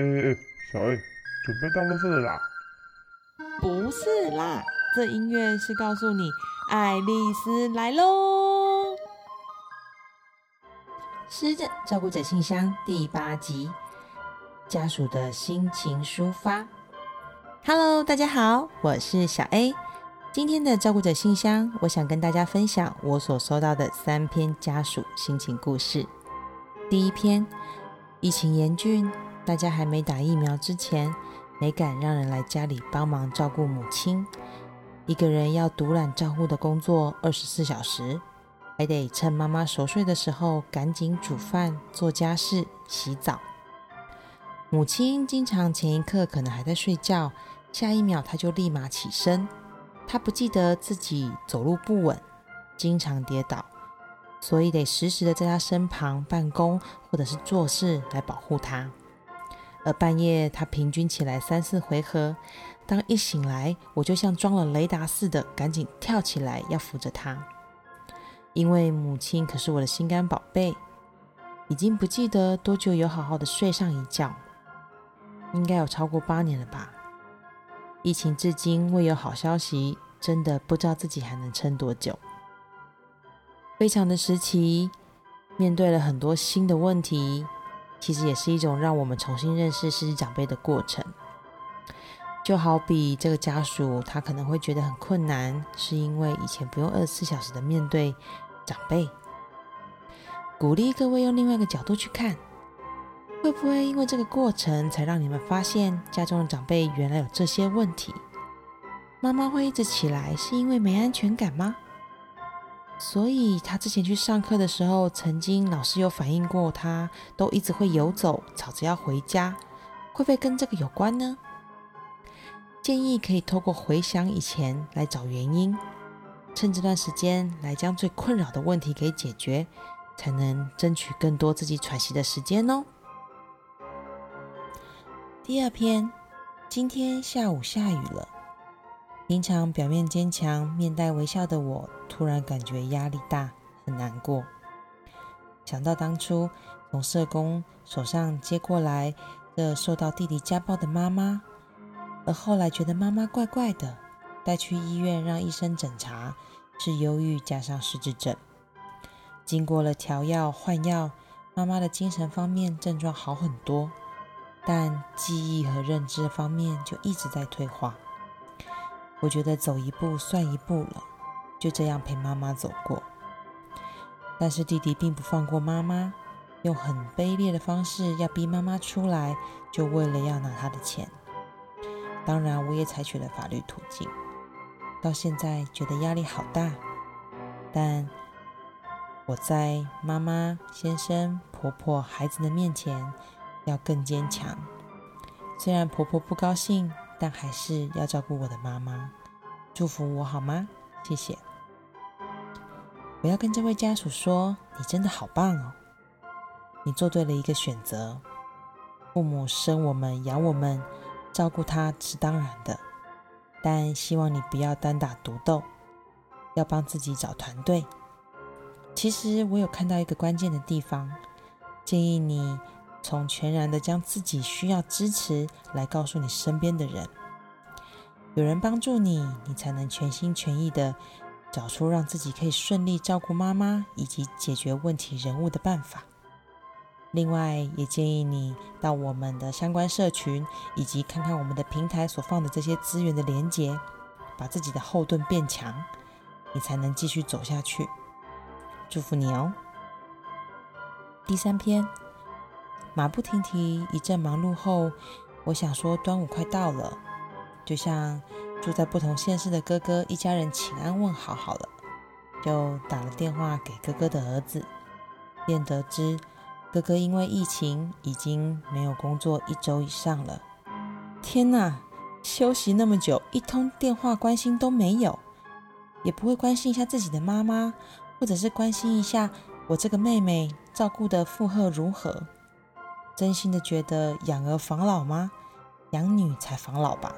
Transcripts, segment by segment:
哎哎，小 A，准备当垃圾了啦？不是啦，这音乐是告诉你爱丽丝来喽。失症照顾者信箱第八集，家属的心情抒发。Hello，大家好，我是小 A。今天的照顾者信箱，我想跟大家分享我所收到的三篇家属心情故事。第一篇，疫情严峻。大家还没打疫苗之前，没敢让人来家里帮忙照顾母亲，一个人要独揽照顾的工作二十四小时，还得趁妈妈熟睡的时候赶紧煮饭、做家事、洗澡。母亲经常前一刻可能还在睡觉，下一秒她就立马起身。她不记得自己走路不稳，经常跌倒，所以得时时的在她身旁办公或者是做事来保护她。而半夜，他平均起来三四回合。当一醒来，我就像装了雷达似的，赶紧跳起来要扶着他，因为母亲可是我的心肝宝贝。已经不记得多久有好好的睡上一觉，应该有超过八年了吧。疫情至今未有好消息，真的不知道自己还能撑多久。非常的时期，面对了很多新的问题。其实也是一种让我们重新认识失智长辈的过程。就好比这个家属，他可能会觉得很困难，是因为以前不用二十四小时的面对长辈。鼓励各位用另外一个角度去看，会不会因为这个过程，才让你们发现家中的长辈原来有这些问题？妈妈会一直起来，是因为没安全感吗？所以他之前去上课的时候，曾经老师有反映过，他都一直会游走，吵着要回家，会不会跟这个有关呢？建议可以透过回想以前来找原因，趁这段时间来将最困扰的问题给解决，才能争取更多自己喘息的时间哦。第二篇，今天下午下雨了。平常表面坚强、面带微笑的我，突然感觉压力大，很难过。想到当初从社工手上接过来的受到弟弟家暴的妈妈，而后来觉得妈妈怪怪的，带去医院让医生诊查是忧郁加上失智症。经过了调药换药，妈妈的精神方面症状好很多，但记忆和认知方面就一直在退化。我觉得走一步算一步了，就这样陪妈妈走过。但是弟弟并不放过妈妈，用很卑劣的方式要逼妈妈出来，就为了要拿他的钱。当然，我也采取了法律途径。到现在觉得压力好大，但我在妈妈、先生、婆婆、孩子的面前要更坚强。虽然婆婆不高兴。但还是要照顾我的妈妈，祝福我好吗？谢谢。我要跟这位家属说，你真的好棒哦！你做对了一个选择。父母生我们、养我们，照顾他是当然的，但希望你不要单打独斗，要帮自己找团队。其实我有看到一个关键的地方，建议你。从全然的将自己需要支持来告诉你身边的人，有人帮助你，你才能全心全意的找出让自己可以顺利照顾妈妈以及解决问题人物的办法。另外，也建议你到我们的相关社群以及看看我们的平台所放的这些资源的连接，把自己的后盾变强，你才能继续走下去。祝福你哦。第三篇。马不停蹄，一阵忙碌后，我想说端午快到了，就像住在不同县市的哥哥一家人请安问好好了，就打了电话给哥哥的儿子，便得知哥哥因为疫情已经没有工作一周以上了。天哪，休息那么久，一通电话关心都没有，也不会关心一下自己的妈妈，或者是关心一下我这个妹妹照顾的负荷如何。真心的觉得养儿防老吗？养女才防老吧。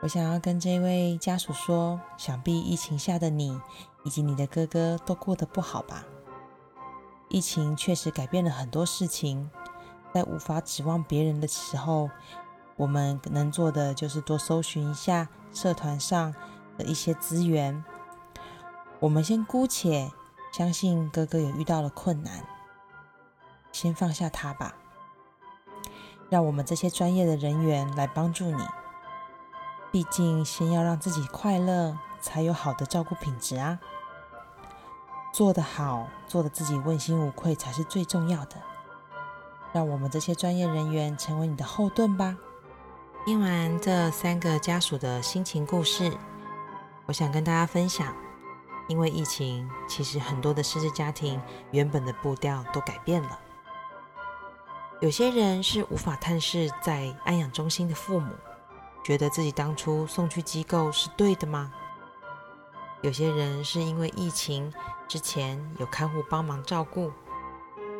我想要跟这位家属说，想必疫情下的你以及你的哥哥都过得不好吧？疫情确实改变了很多事情，在无法指望别人的时候，我们能做的就是多搜寻一下社团上的一些资源。我们先姑且相信哥哥有遇到了困难，先放下他吧，让我们这些专业的人员来帮助你。毕竟，先要让自己快乐，才有好的照顾品质啊。做得好，做得自己问心无愧，才是最重要的。让我们这些专业人员成为你的后盾吧。听完这三个家属的心情故事，我想跟大家分享：因为疫情，其实很多的失智家庭原本的步调都改变了。有些人是无法探视在安养中心的父母。觉得自己当初送去机构是对的吗？有些人是因为疫情之前有看护帮忙照顾，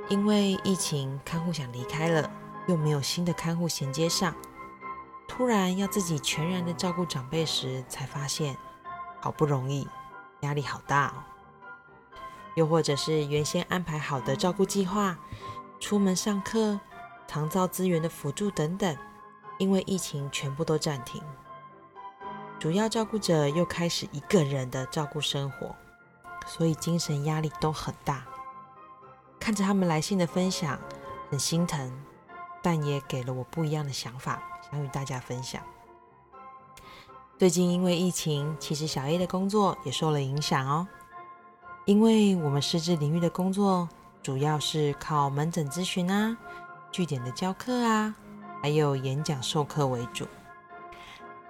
因为疫情看护想离开了，又没有新的看护衔接上，突然要自己全然的照顾长辈时，才发现好不容易，压力好大哦。又或者是原先安排好的照顾计划、出门上课、长照资源的辅助等等。因为疫情全部都暂停，主要照顾者又开始一个人的照顾生活，所以精神压力都很大。看着他们来信的分享，很心疼，但也给了我不一样的想法，想与大家分享。最近因为疫情，其实小 A 的工作也受了影响哦。因为我们师资领域的工作主要是靠门诊咨询啊、据点的教课啊。还有演讲授课为主，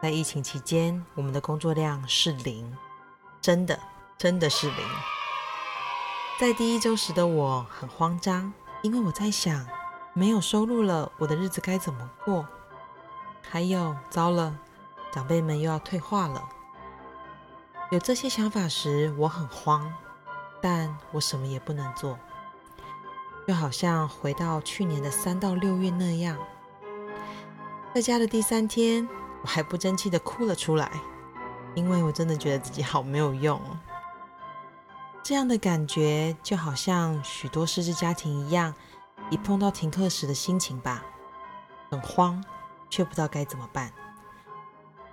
在疫情期间，我们的工作量是零，真的，真的是零。在第一周时的我很慌张，因为我在想，没有收入了，我的日子该怎么过？还有，糟了，长辈们又要退化了。有这些想法时，我很慌，但我什么也不能做，就好像回到去年的三到六月那样。在家的第三天，我还不争气的哭了出来，因为我真的觉得自己好没有用。这样的感觉就好像许多失智家庭一样，一碰到停课时的心情吧，很慌，却不知道该怎么办。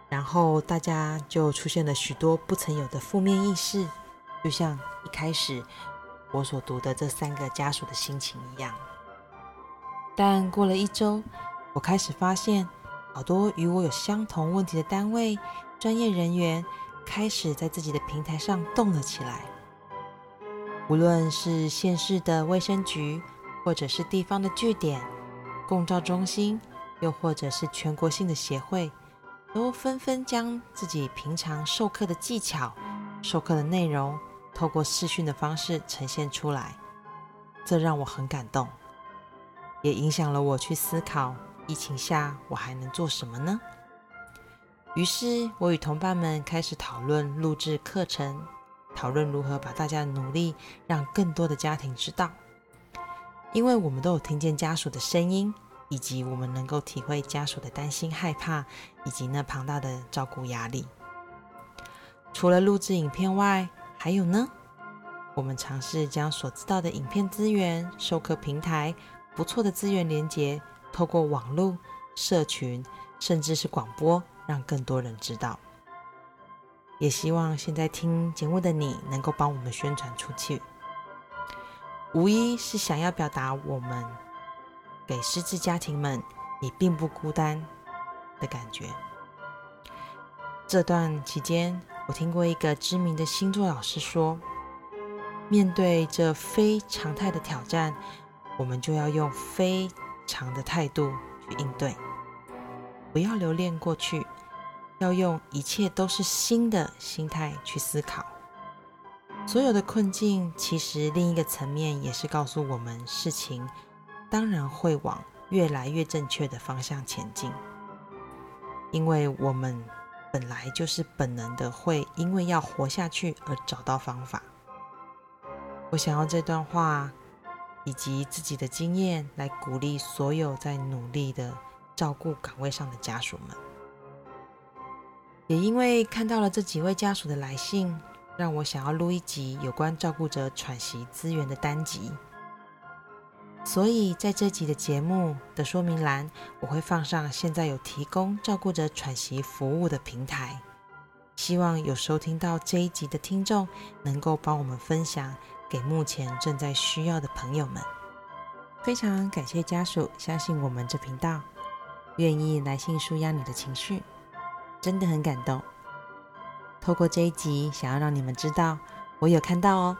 然后大家就出现了许多不曾有的负面意识，就像一开始我所读的这三个家属的心情一样。但过了一周。我开始发现，好多与我有相同问题的单位、专业人员开始在自己的平台上动了起来。无论是县市的卫生局，或者是地方的据点、共照中心，又或者是全国性的协会，都纷纷将自己平常授课的技巧、授课的内容，透过视讯的方式呈现出来。这让我很感动，也影响了我去思考。疫情下，我还能做什么呢？于是，我与同伴们开始讨论录制课程，讨论如何把大家的努力让更多的家庭知道。因为我们都有听见家属的声音，以及我们能够体会家属的担心、害怕，以及那庞大的照顾压力。除了录制影片外，还有呢？我们尝试将所知道的影片资源、授课平台、不错的资源连接。透过网络、社群，甚至是广播，让更多人知道。也希望现在听节目的你能够帮我们宣传出去。无疑是想要表达我们给失智家庭们，你并不孤单的感觉。这段期间，我听过一个知名的星座老师说：“面对这非常态的挑战，我们就要用非。”常的态度去应对，不要留恋过去，要用一切都是新的心态去思考。所有的困境，其实另一个层面也是告诉我们，事情当然会往越来越正确的方向前进，因为我们本来就是本能的，会因为要活下去而找到方法。我想要这段话。以及自己的经验来鼓励所有在努力的照顾岗位上的家属们。也因为看到了这几位家属的来信，让我想要录一集有关照顾者喘息资源的单集。所以在这集的节目的说明栏，我会放上现在有提供照顾者喘息服务的平台。希望有收听到这一集的听众，能够帮我们分享给目前正在需要的朋友们。非常感谢家属相信我们这频道，愿意来信舒压你的情绪，真的很感动。透过这一集，想要让你们知道，我有看到哦，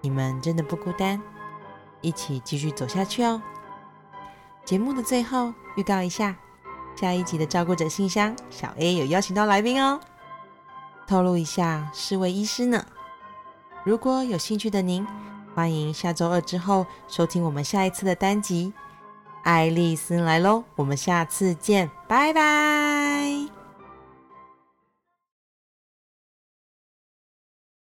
你们真的不孤单，一起继续走下去哦。节目的最后，预告一下，下一集的照顾者信箱，小 A 有邀请到来宾哦。透露一下，是位医师呢。如果有兴趣的您，欢迎下周二之后收听我们下一次的单集。爱丽丝来喽，我们下次见，拜拜。